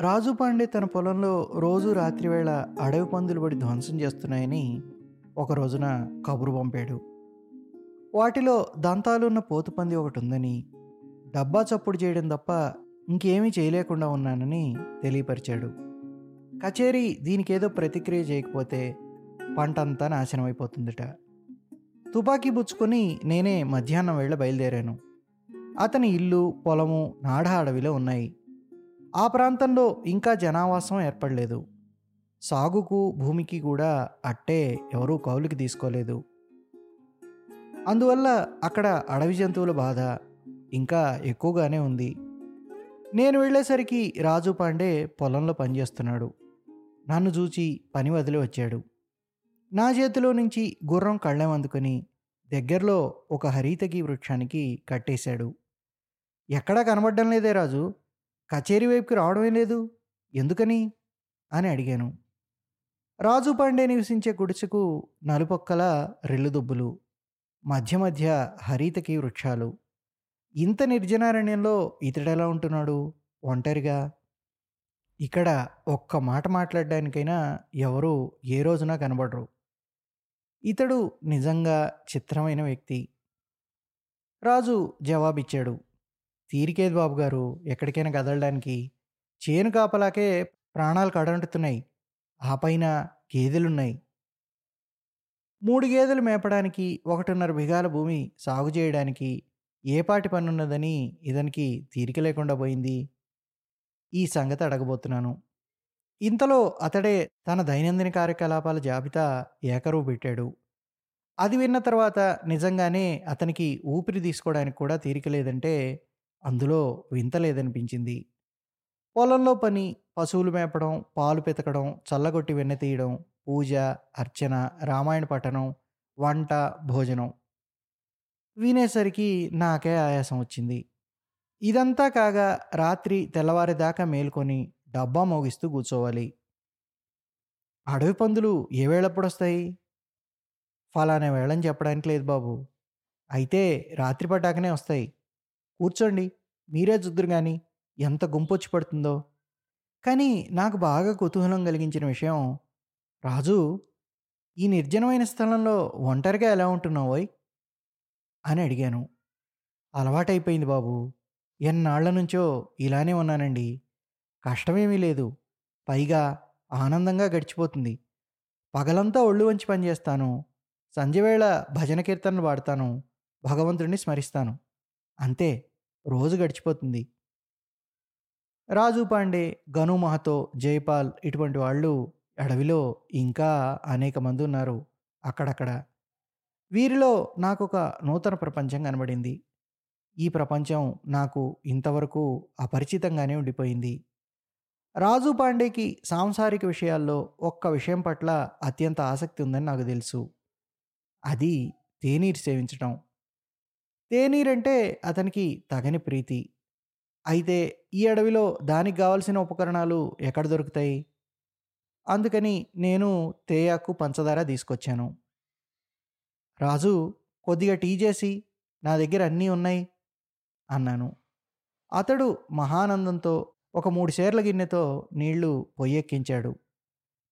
రాజు పాండే తన పొలంలో రోజు రాత్రివేళ అడవి పందులు పడి ధ్వంసం చేస్తున్నాయని ఒక రోజున కబురు పంపాడు. వాటిలో దంతాలున్న పోతుపంది ఒకటి ఉందని డబ్బా చప్పుడు చేయడం తప్ప ఇంకేమీ చేయలేకుండా ఉన్నానని తెలియపరిచాడు. కచేరీ దీనికేదో ప్రతిక్రియ చేయకపోతే పంటంతా అంతా అయిపోతుందట తుపాకీ పుచ్చుకొని నేనే మధ్యాహ్నం వేళ బయలుదేరాను. అతని ఇల్లు పొలము నాడ అడవిలో ఉన్నాయి. ఆ ప్రాంతంలో ఇంకా జనావాసం ఏర్పడలేదు. సాగుకు భూమికి కూడా అట్టే ఎవరూ కౌలుకి తీసుకోలేదు. అందువల్ల అక్కడ అడవి జంతువుల బాధ ఇంకా ఎక్కువగానే ఉంది. నేను వెళ్ళేసరికి రాజు పాండే పొలంలో పనిచేస్తున్నాడు. నన్ను చూచి పని వదిలి వచ్చాడు. నా చేతిలో నుంచి గుర్రం కళ్ళెం అందుకుని దగ్గరలో ఒక హరితకి వృక్షానికి కట్టేశాడు. ఎక్కడా కనబడడం లేదే రాజు. కచేరీ వైపుకి రావడమే లేదు. ఎందుకని? అని అడిగాను. రాజు పాండే నివసించే గుడిసెకు నలుపొక్కల రెల్లుదుబ్బులు మధ్య మధ్య హరితకి వృక్షాలు. ఇంత నిర్జనారణ్యంలో ఇతడెలా ఉంటున్నాడు? ఒంటరిగా? ఇక్కడ ఒక్క మాట మాట్లాడడానికైనా ఎవరు ఏ రోజున కనబడరు. ఇతడు నిజంగా చిత్రమైన వ్యక్తి. రాజు జవాబిచ్చాడు. తీరికేది బాబు గారు? ఎక్కడికైనా కదలడానికి. చేను కాపలాకే ప్రాణాలు కడంటుతున్నాయి ఆ పైన గేదెలున్నాయి. మూడు గేదెలు మేపడానికి ఒకటిన్నర బిగాల భూమి సాగు చేయడానికి ఏపాటి పనున్నదని ఇతనికి తీరిక లేకుండా పోయింది. ఈ సంగతి అడగబోతున్నాను. ఇంతలో అతడే తన దైనందిన కార్యకలాపాల జాబితా ఏకరువు పెట్టాడు. అది విన్న తర్వాత నిజంగానే అతనికి ఊపిరి తీసుకోవడానికి కూడా తీరిక లేదంటే అందులో వింత లేదనిపించింది. పొలంలో పని పశువులు మేపడం పాలు పెతకడం చల్లగొట్టి వెన్న తీయడం పూజ అర్చన రామాయణ పఠనం వంట భోజనం వినేసరికి నాకే ఆయాసం వచ్చింది. ఇదంతా కాగా రాత్రి తెల్లవారేదాకా మేల్కొని డబ్బా మోగిస్తూ కూర్చోవాలి. అడవి పందులు ఏ వేళప్పుడు వస్తాయి ఫలానా వేళని చెప్పడానికి లేదు బాబు. అయితే రాత్రి పడ్డాకనే వస్తాయి. కూర్చోండి. మీరే చూద్దరు కానీ ఎంత గుంపొచ్చి పడుతుందో. కానీ నాకు బాగా కుతూహలం కలిగించిన విషయం రాజు ఈ నిర్జనమైన స్థలంలో ఒంటరిగా ఎలా ఉంటున్నావోయ్ అని అడిగాను. అలవాటైపోయింది బాబు. ఎన్నాళ్ళ నుంచో ఇలానే ఉన్నానండి. కష్టమేమీ లేదు. పైగా ఆనందంగా గడిచిపోతుంది. పగలంతా ఒళ్ళు వంచి పనిచేస్తాను. సంజయవేళ భజన కీర్తనలు పాడతాను. భగవంతుడిని స్మరిస్తాను. అంతే. రోజు గడిచిపోతుంది. రాజు పాండే గను మహతో జైపాల్ ఇటువంటి వాళ్ళు అడవిలో ఇంకా అనేక మంది ఉన్నారు అక్కడక్కడ. వీరిలో నాకు ఒక నూతన ప్రపంచం కనబడింది. ఈ ప్రపంచం నాకు ఇంతవరకు అపరిచితంగానే ఉండిపోయింది. రాజు పాండేకి సాంసారిక విషయాల్లో ఒక్క విషయం పట్ల అత్యంత ఆసక్తి ఉందని నాకు తెలుసు. అది తేనీరు సేవించటం. తేనీరంటే అతనికి తగని ప్రీతి. అయితే ఈ అడవిలో దానికి కావలసిన ఉపకరణాలు ఎక్కడ దొరుకుతాయి? అందుకని నేను తేయాకు పంచదార తీసుకొచ్చాను. రాజు కొద్దిగా టీ చేసి నా దగ్గర అన్నీ ఉన్నాయి అన్నాను. అతడు మహానందంతో ఒక మూడు సేర్ల గిన్నెతో నీళ్ళు పొయ్యెక్కించాడు.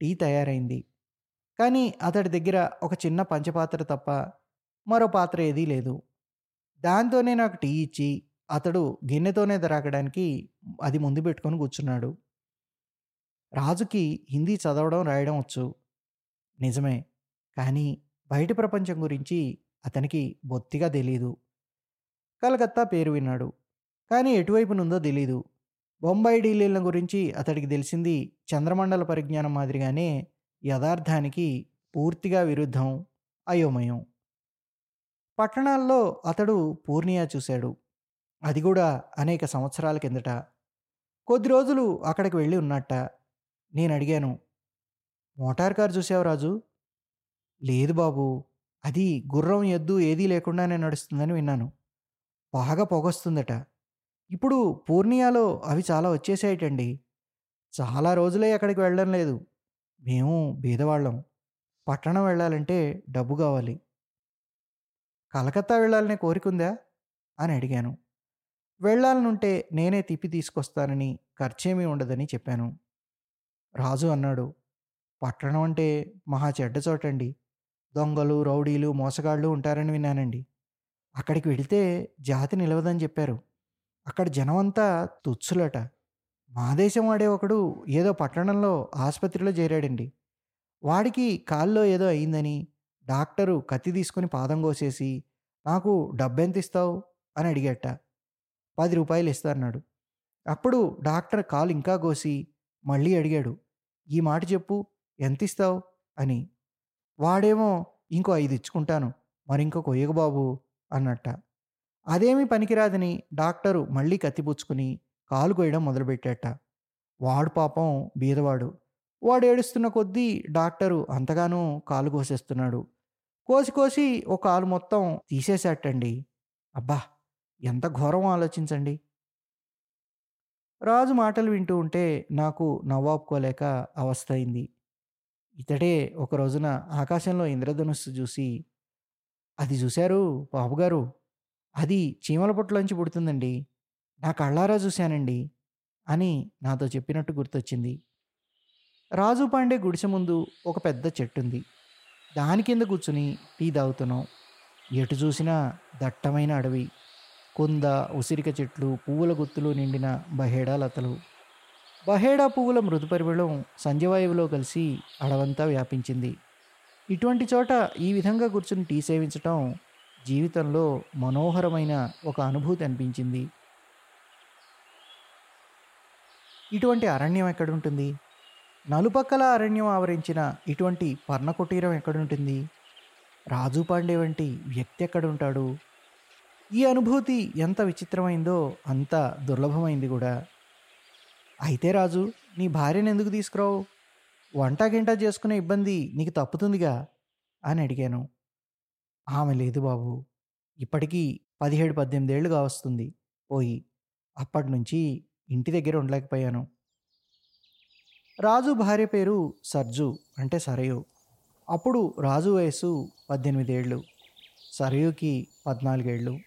టీ తయారైంది. కానీ అతడి దగ్గర ఒక చిన్న పంచపాత్ర తప్ప మరో పాత్ర ఏదీ లేదు. దాంతోనే నాకు టీ ఇచ్చి అతడు గిన్నెతోనే దరాకడానికి అది ముందు పెట్టుకొని కూర్చున్నాడు. రాజుకి హిందీ చదవడం రాయడం వచ్చు. నిజమే. కానీ బయట ప్రపంచం గురించి అతనికి బొత్తిగా తెలీదు. కలకత్తా పేరు విన్నాడు. కానీ ఎటువైపు నుందో తెలీదు. బొంబాయి ఢిల్లీల గురించి అతడికి తెలిసింది చంద్రమండల పరిజ్ఞానం మాదిరిగానే యథార్థానికి పూర్తిగా విరుద్ధం అయోమయం. పట్టణాల్లో అతడు పూర్ణియా చూశాడు. అది కూడా అనేక సంవత్సరాల కిందట. కొద్ది రోజులు అక్కడికి వెళ్ళి ఉన్నట్ట. నేను అడిగాను మోటార్ కార్ చూసావు రాజు? లేదు బాబు. అది గుర్రం ఎద్దు ఏదీ లేకుండానే నడుస్తుందని విన్నాను. బాగా పొగొస్తుందట. ఇప్పుడు పూర్ణియాలో అవి చాలా వచ్చేసాయటండి చాలా రోజులే అక్కడికి వెళ్ళడం లేదు. మేము బీదవాళ్ళం. పట్టణం వెళ్ళాలంటే డబ్బు కావాలి కలకత్తా వెళ్ళాలనే కోరిక ఉందా? అని అడిగాను. వెళ్ళాలనుంటే నేనే తిప్పి తీసుకొస్తానని ఖర్చేమీ ఉండదని చెప్పాను. రాజు అన్నాడు పట్టణం అంటే మహా చెడ్డ చోటండి. దొంగలు రౌడీలు మోసగాళ్ళు ఉంటారని విన్నానండి. అక్కడికి వెళితే జాతి నిలవదని చెప్పారు. అక్కడ జనమంతా తుచ్చులట. మా దేశం వాడే ఒకడు ఏదో పట్టణంలో ఆసుపత్రిలో చేరాడండి. వాడికి కాల్లో ఏదో అయిందని డాక్టరు కత్తి తీసుకుని పాదం కోసేసి నాకు డబ్బెంత ఇస్తావు? అని అడిగట. పది రూపాయలు ఇస్తాన్నాడు అప్పుడు డాక్టర్ కాలు ఇంకా కోసి మళ్ళీ అడిగాడు. ఈ మాట చెప్పు ఎంత ఇస్తావు? అని. వాడేమో ఇంకో ఐదు ఇచ్చుకుంటాను మరింకో కొయ్యకు బాబు అన్నట్ట. అదేమీ పనికిరాదని డాక్టరు మళ్ళీ కత్తిపుచ్చుకుని కాలు కొయ్యడం మొదలుపెట్టాట. వాడు పాపం బీదవాడు. వాడు ఏడుస్తున్న కొద్దీ డాక్టరు అంతగానూ కాలు కోసేస్తున్నాడు. కోసి కోసి ఒక కాలు మొత్తం తీసేసేటండి అబ్బా! ఎంత ఘోరం ఆలోచించండి. రాజు మాటలు వింటూ ఉంటే నాకు నవ్వాపుకోలేక అవస్థ అయింది ఇతడే ఒక రోజున ఆకాశంలో ఇంద్రధనుస్సు చూసి అది చూశారు బాబుగారు? అది చీమల పొట్టులోంచి పుడుతుందండి. నా కళ్ళారా చూశానండి అని నాతో చెప్పినట్టు గుర్తొచ్చింది. రాజు పాండే గుడిసె ముందు ఒక పెద్ద చెట్టుంది. దాని కింద కూర్చుని టీ తాగుతున్నాం. ఎటు చూసినా దట్టమైన అడవి. కుంద ఉసిరిక చెట్లు పువ్వుల గుత్తులు నిండిన బహేడా లతలు. బహేడా పువ్వుల మృదు పరిమళం సంజవాయువులో కలిసి అడవంతా వ్యాపించింది. ఇటువంటి చోట ఈ విధంగా కూర్చుని టీ సేవించటం జీవితంలో మనోహరమైన ఒక అనుభూతి అనిపించింది. ఇటువంటి అరణ్యం ఎక్కడుంటుంది నలుపక్కల అరణ్యం ఆవరించిన ఇటువంటి పర్ణకుటీరం ఎక్కడుంటుంది? రాజు పాండే వంటి వ్యక్తి ఎక్కడుంటాడు? ఈ అనుభూతి ఎంత విచిత్రమైందో అంత దుర్లభమైంది కూడా. అయితే రాజు నీ భార్యను ఎందుకు తీసుకురావు? వంట గింట చేసుకునే ఇబ్బంది నీకు తప్పుతుందిగా? అని అడిగాను. ఆమె లేదు బాబు ఇప్పటికీ పదిహేడు పద్దెనిమిదేళ్ళుగా వస్తుంది పోయి అప్పటి నుంచి ఇంటి దగ్గర ఉండలేకపోయాను. రాజు భార్య పేరు సర్జు అంటే సరయు. అప్పుడు రాజు వయసు పద్దెనిమిదేళ్ళు సరయుకి పద్నాలుగేళ్ళు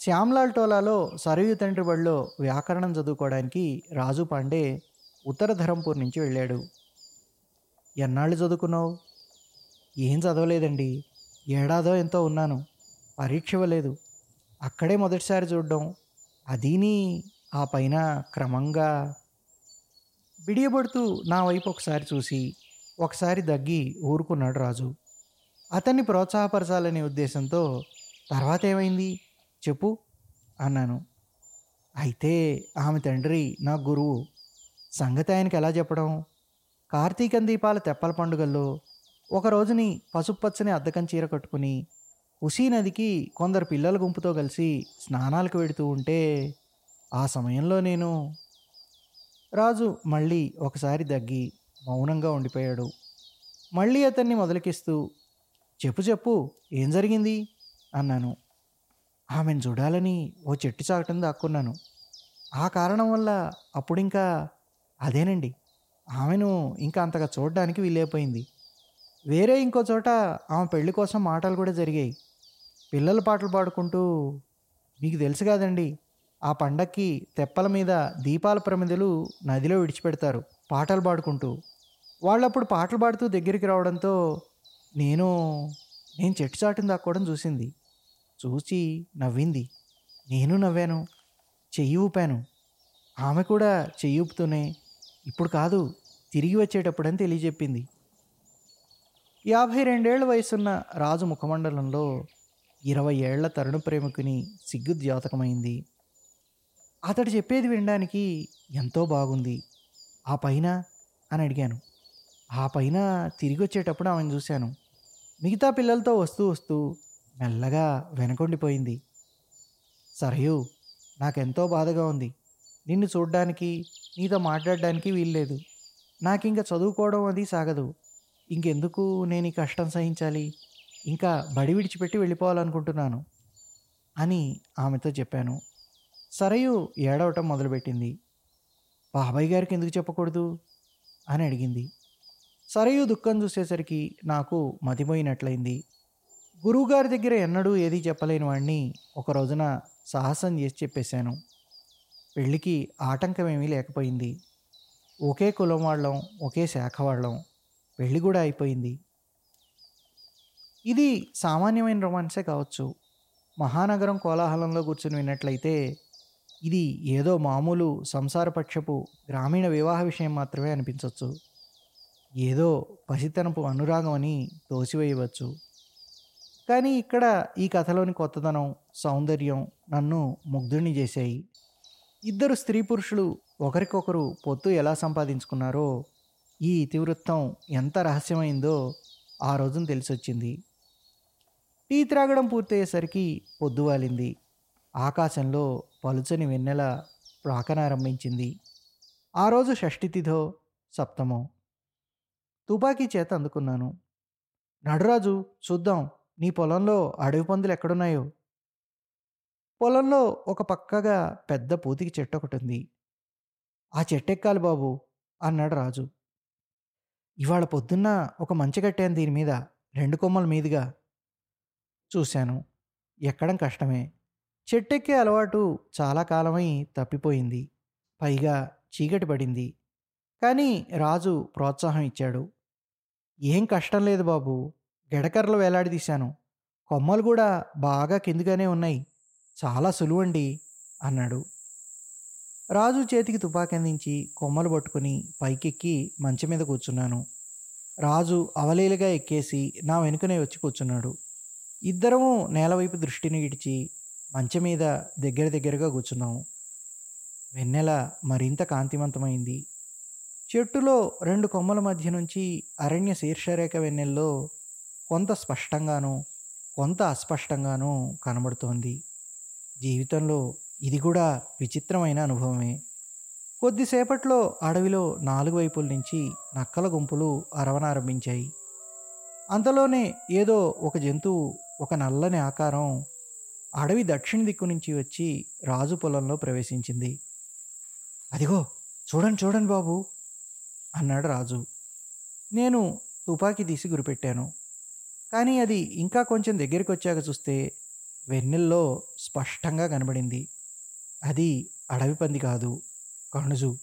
శ్యామ్లాల్ టోలాలో సరయు తండ్రి బడిలో వ్యాకరణం చదువుకోవడానికి రాజు పాండే ఉత్తర ధరంపూర్ నుంచి వెళ్ళాడు. ఎన్నాళ్ళు చదువుకున్నావు? ఏం చదవలేదండి. ఏడాదో ఎంతో ఉన్నాను. పరీక్ష ఇవ్వలేదు. అక్కడే మొదటిసారి చూడడం. అదీని ఆ పైన క్రమంగా బిడియబడుతూ నా వైపు ఒకసారి చూసి ఒకసారి దగ్గి ఊరుకున్నాడు రాజు. అతన్ని ప్రోత్సాహపరచాలనే ఉద్దేశంతో తర్వాత ఏమైంది? చెప్పు అన్నాను. అయితే ఆమె తండ్రి నా గురువు. సంగతి ఆయనకి ఎలా చెప్పడం? కార్తీకం దీపాల తెప్పల పండుగల్లో ఒక రోజుని పసుపచ్చని అద్దకం చీర కట్టుకుని ఉసీ నదికి కొందరు పిల్లల గుంపుతో కలిసి స్నానాలకు వెడుతూ ఉంటే ఆ సమయంలో నేను రాజు మళ్ళీ ఒకసారి దగ్గి మౌనంగా ఉండిపోయాడు. మళ్ళీ అతన్ని మొదలకిస్తూ చెప్పు చెప్పు ఏం జరిగింది? అన్నాను. ఆమెను చూడాలని ఓ చెట్టు చాకటం దాక్కున్నాను. ఆ కారణం వల్ల అప్పుడింకా అదేనండి. ఆమెను ఇంకా అంతగా చూడడానికి వీలైపోయింది వేరే ఇంకో చోట ఆమె పెళ్ళి కోసం మాటలు కూడా జరిగాయి. పిల్లల పాటలు పాడుకుంటూ మీకు తెలుసు కాదండి ఆ పండక్కి తెప్పల మీద దీపాల ప్రమిదలు నదిలో విడిచిపెడతారు పాటలు పాడుకుంటూ. వాళ్ళప్పుడు పాటలు పాడుతూ దగ్గరికి రావడంతో నేను నేను చెట్టు చాటుని దాక్కోవడం చూసింది. చూసి నవ్వింది. నేను నవ్వాను. చెయ్యి ఊపాను. ఆమె కూడా చెయ్యి ఊపుతూనే ఇప్పుడు కాదు తిరిగి వచ్చేటప్పుడని తెలియజెప్పింది. యాభై రెండేళ్ళ వయసున్న రాజు ముఖమండలంలో ఇరవై ఏళ్ళ తరుణ ప్రేమికుని సిగ్గు ద్యోతకమైంది అతడు చెప్పేది వినడానికి ఎంతో బాగుంది. ఆ పైన అని అడిగాను. ఆ పైన తిరిగి వచ్చేటప్పుడు ఆమెను చూశాను. మిగతా పిల్లలతో వస్తూ వస్తూ మెల్లగా వెనకొండిపోయింది. సరయు నాకెంతో బాధగా ఉంది. నిన్ను చూడడానికి నీతో మాట్లాడడానికి వీల్లేదు. నాకు ఇంకా చదువుకోవడం అది సాగదు. ఇంకెందుకు నేను ఈ కష్టం సహించాలి? ఇంకా బడి విడిచిపెట్టి వెళ్ళిపోవాలనుకుంటున్నాను అని ఆమెతో చెప్పాను. సరయు ఏడవటం మొదలుపెట్టింది. బాబాయ్ గారికి ఎందుకు చెప్పకూడదు? అని అడిగింది. సరయు దుఃఖం చూసేసరికి నాకు మతిపోయినట్లయింది గురువుగారి దగ్గర ఎన్నడూ ఏది చెప్పలేని వాడిని ఒక రోజున సాహసం చేసి చెప్పేశాను. పెళ్ళికి ఆటంకమేమీ లేకపోయింది. ఒకే కులం వాళ్ళం ఒకే శాఖ వాళ్ళం. పెళ్ళి కూడా అయిపోయింది. ఇది సామాన్యమైన రొమాన్సే కావచ్చు. మహానగరం కోలాహలంలో కూర్చుని విన్నట్లయితే ఇది ఏదో మామూలు సంసారపక్షపు గ్రామీణ వివాహ విషయం మాత్రమే అనిపించవచ్చు ఏదో పసితనపు అనురాగం అని తోసివేయవచ్చు. కానీ ఇక్కడ ఈ కథలోని కొత్తదనం సౌందర్యం నన్ను ముగ్ధుడిని చేశాయి. ఇద్దరు స్త్రీ పురుషులు ఒకరికొకరు పొత్తు ఎలా సంపాదించుకున్నారో ఈ ఇతివృత్తం ఎంత రహస్యమైందో ఆ రోజున తెలిసొచ్చింది. టీ త్రాగడం పూర్తయ్యేసరికి పొద్దువాలింది. ఆకాశంలో పలుచని వెన్నెల ప్రాకనారంభించింది ఆ రోజు షష్ఠితిథో సప్తమో. తుపాకీ చేత అందుకున్నాను. నడురాజు చూద్దాం నీ పొలంలో అడవి పందులు ఎక్కడున్నాయో? పొలంలో ఒక పక్కగా పెద్ద పూతికి చెట్టు ఒకటి ఉంది ఆ చెట్టెక్కాలి బాబు అన్నాడు రాజు. ఇవాళ పొద్దున్న ఒక మంచి కట్టాను దీని మీద రెండు కొమ్మల మీదుగా. చూశాను. ఎక్కడం కష్టమే. చెట్టెక్కే అలవాటు చాలా కాలమై తప్పిపోయింది. పైగా చీకటి పడింది. కానీ రాజు ప్రోత్సాహం ఇచ్చాడు. ఏం కష్టం లేదు బాబు. గెడకర్రలు వేలాడదీశాను కొమ్మలు కూడా బాగా కిందుగానే ఉన్నాయి. చాలా సులువండి అన్నాడు. రాజు చేతికి తుపాకీ అందించి కొమ్మలు పట్టుకుని పైకెక్కి మంచం మీద కూర్చున్నాను. రాజు అవలీలగా ఎక్కేసి నా వెనుకనే వచ్చి కూర్చున్నాడు. ఇద్దరము నేలవైపు దృష్టిని గిడిచి మంచం మీద దగ్గర దగ్గరగా కూర్చున్నాము. వెన్నెల మరింత కాంతివంతమైంది. చెట్టులో రెండు కొమ్మల మధ్య నుంచి అరణ్య శీర్షరేఖ వెన్నెల్లో కొంత స్పష్టంగానూ కొంత అస్పష్టంగానూ కనబడుతోంది. జీవితంలో ఇది కూడా విచిత్రమైన అనుభవమే. కొద్దిసేపట్లో అడవిలో నాలుగు వైపుల నుంచి నక్కల గుంపులు అరవనారంభించాయి. అంతలోనే ఏదో ఒక జంతువు ఒక నల్లని ఆకారం అడవి దక్షిణ దిక్కు నుంచి వచ్చి రాజు పొలంలో ప్రవేశించింది. అదిగో చూడండి చూడండి బాబు అన్నాడు రాజు. నేను తుపాకీ తీసి గురిపెట్టాను. కానీ అది ఇంకా కొంచెం దగ్గరికి వచ్చాక చూస్తే వెన్నెల్లో స్పష్టంగా కనబడింది. అది అడవి పంది కాదు కణుజు.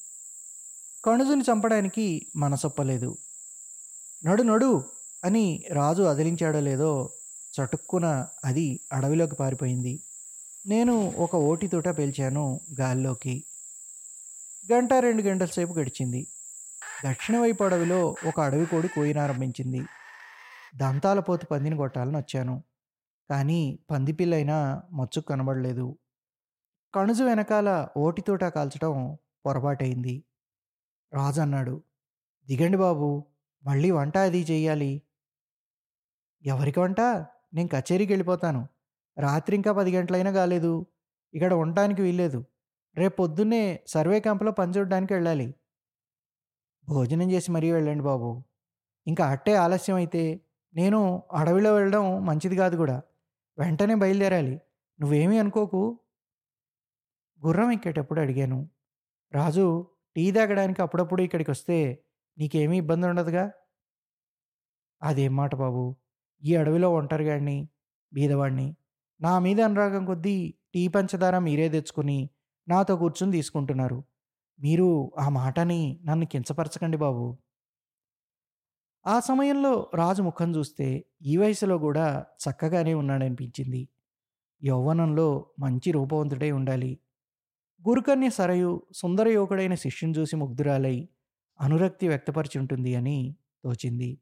కణుజుని చంపడానికి మనసొప్పలేదు. నడు నడు అని రాజు అదిలించాడో లేదో చటుక్కున అది అడవిలోకి పారిపోయింది. నేను ఒక ఓటితోట పేల్చాను గాల్లోకి. గంట రెండు గంటల సేపు గడిచింది. దక్షిణ వైపు అడవిలో ఒక అడవి కోడి కోయినారంభించింది. దంతాల పోతు పందిని కొట్టాలని వచ్చాను. కానీ పందిపిల్లైనా మచ్చుకు కనబడలేదు. కణుజు వెనకాల ఓటితోట కాల్చడం పొరపాటైంది రాజు అన్నాడు దిగండి బాబు మళ్ళీ వంట అది చెయ్యాలి. ఎవరికి వంట? నేను కచేరీకి వెళ్ళిపోతాను. రాత్రి ఇంకా పది గంటలైనా కాలేదు. ఇక్కడ ఉండటానికి వీల్లేదు. రేపు పొద్దున్నే సర్వే క్యాంప్లో పనిచూడడానికి వెళ్ళాలి. భోజనం చేసి మరీ వెళ్ళండి బాబు. ఇంకా అట్టే ఆలస్యం అయితే నేను అడవిలో వెళ్ళడం మంచిది కాదు కూడా. వెంటనే బయలుదేరాలి. నువ్వేమీ అనుకోకు. గుర్రం ఎక్కేటప్పుడు అడిగాను. రాజు టీ తాగడానికి అప్పుడప్పుడు ఇక్కడికి వస్తే నీకేమీ ఇబ్బంది ఉండదుగా అదేం మాట బాబు? ఈ అడవిలో ఒంటరిగాడిని బీదవాడిని నా మీద అనురాగం కొద్దీ టీ పంచదార మీరే తెచ్చుకుని నాతో కూర్చుని తీసుకుంటున్నారు. మీరు ఆ మాటని నన్ను కించపరచకండి బాబు. ఆ సమయంలో రాజు ముఖం చూస్తే ఈ వయసులో కూడా చక్కగానే ఉన్నాడనిపించింది. యౌవనంలో మంచి రూపవంతుడై ఉండాలి. గురుకన్య సరయు సుందర యువకుడైన శిష్యుని చూసి ముగ్ధురాలై అనురక్తి వ్యక్తపరిచి ఉంటుంది అని తోచింది.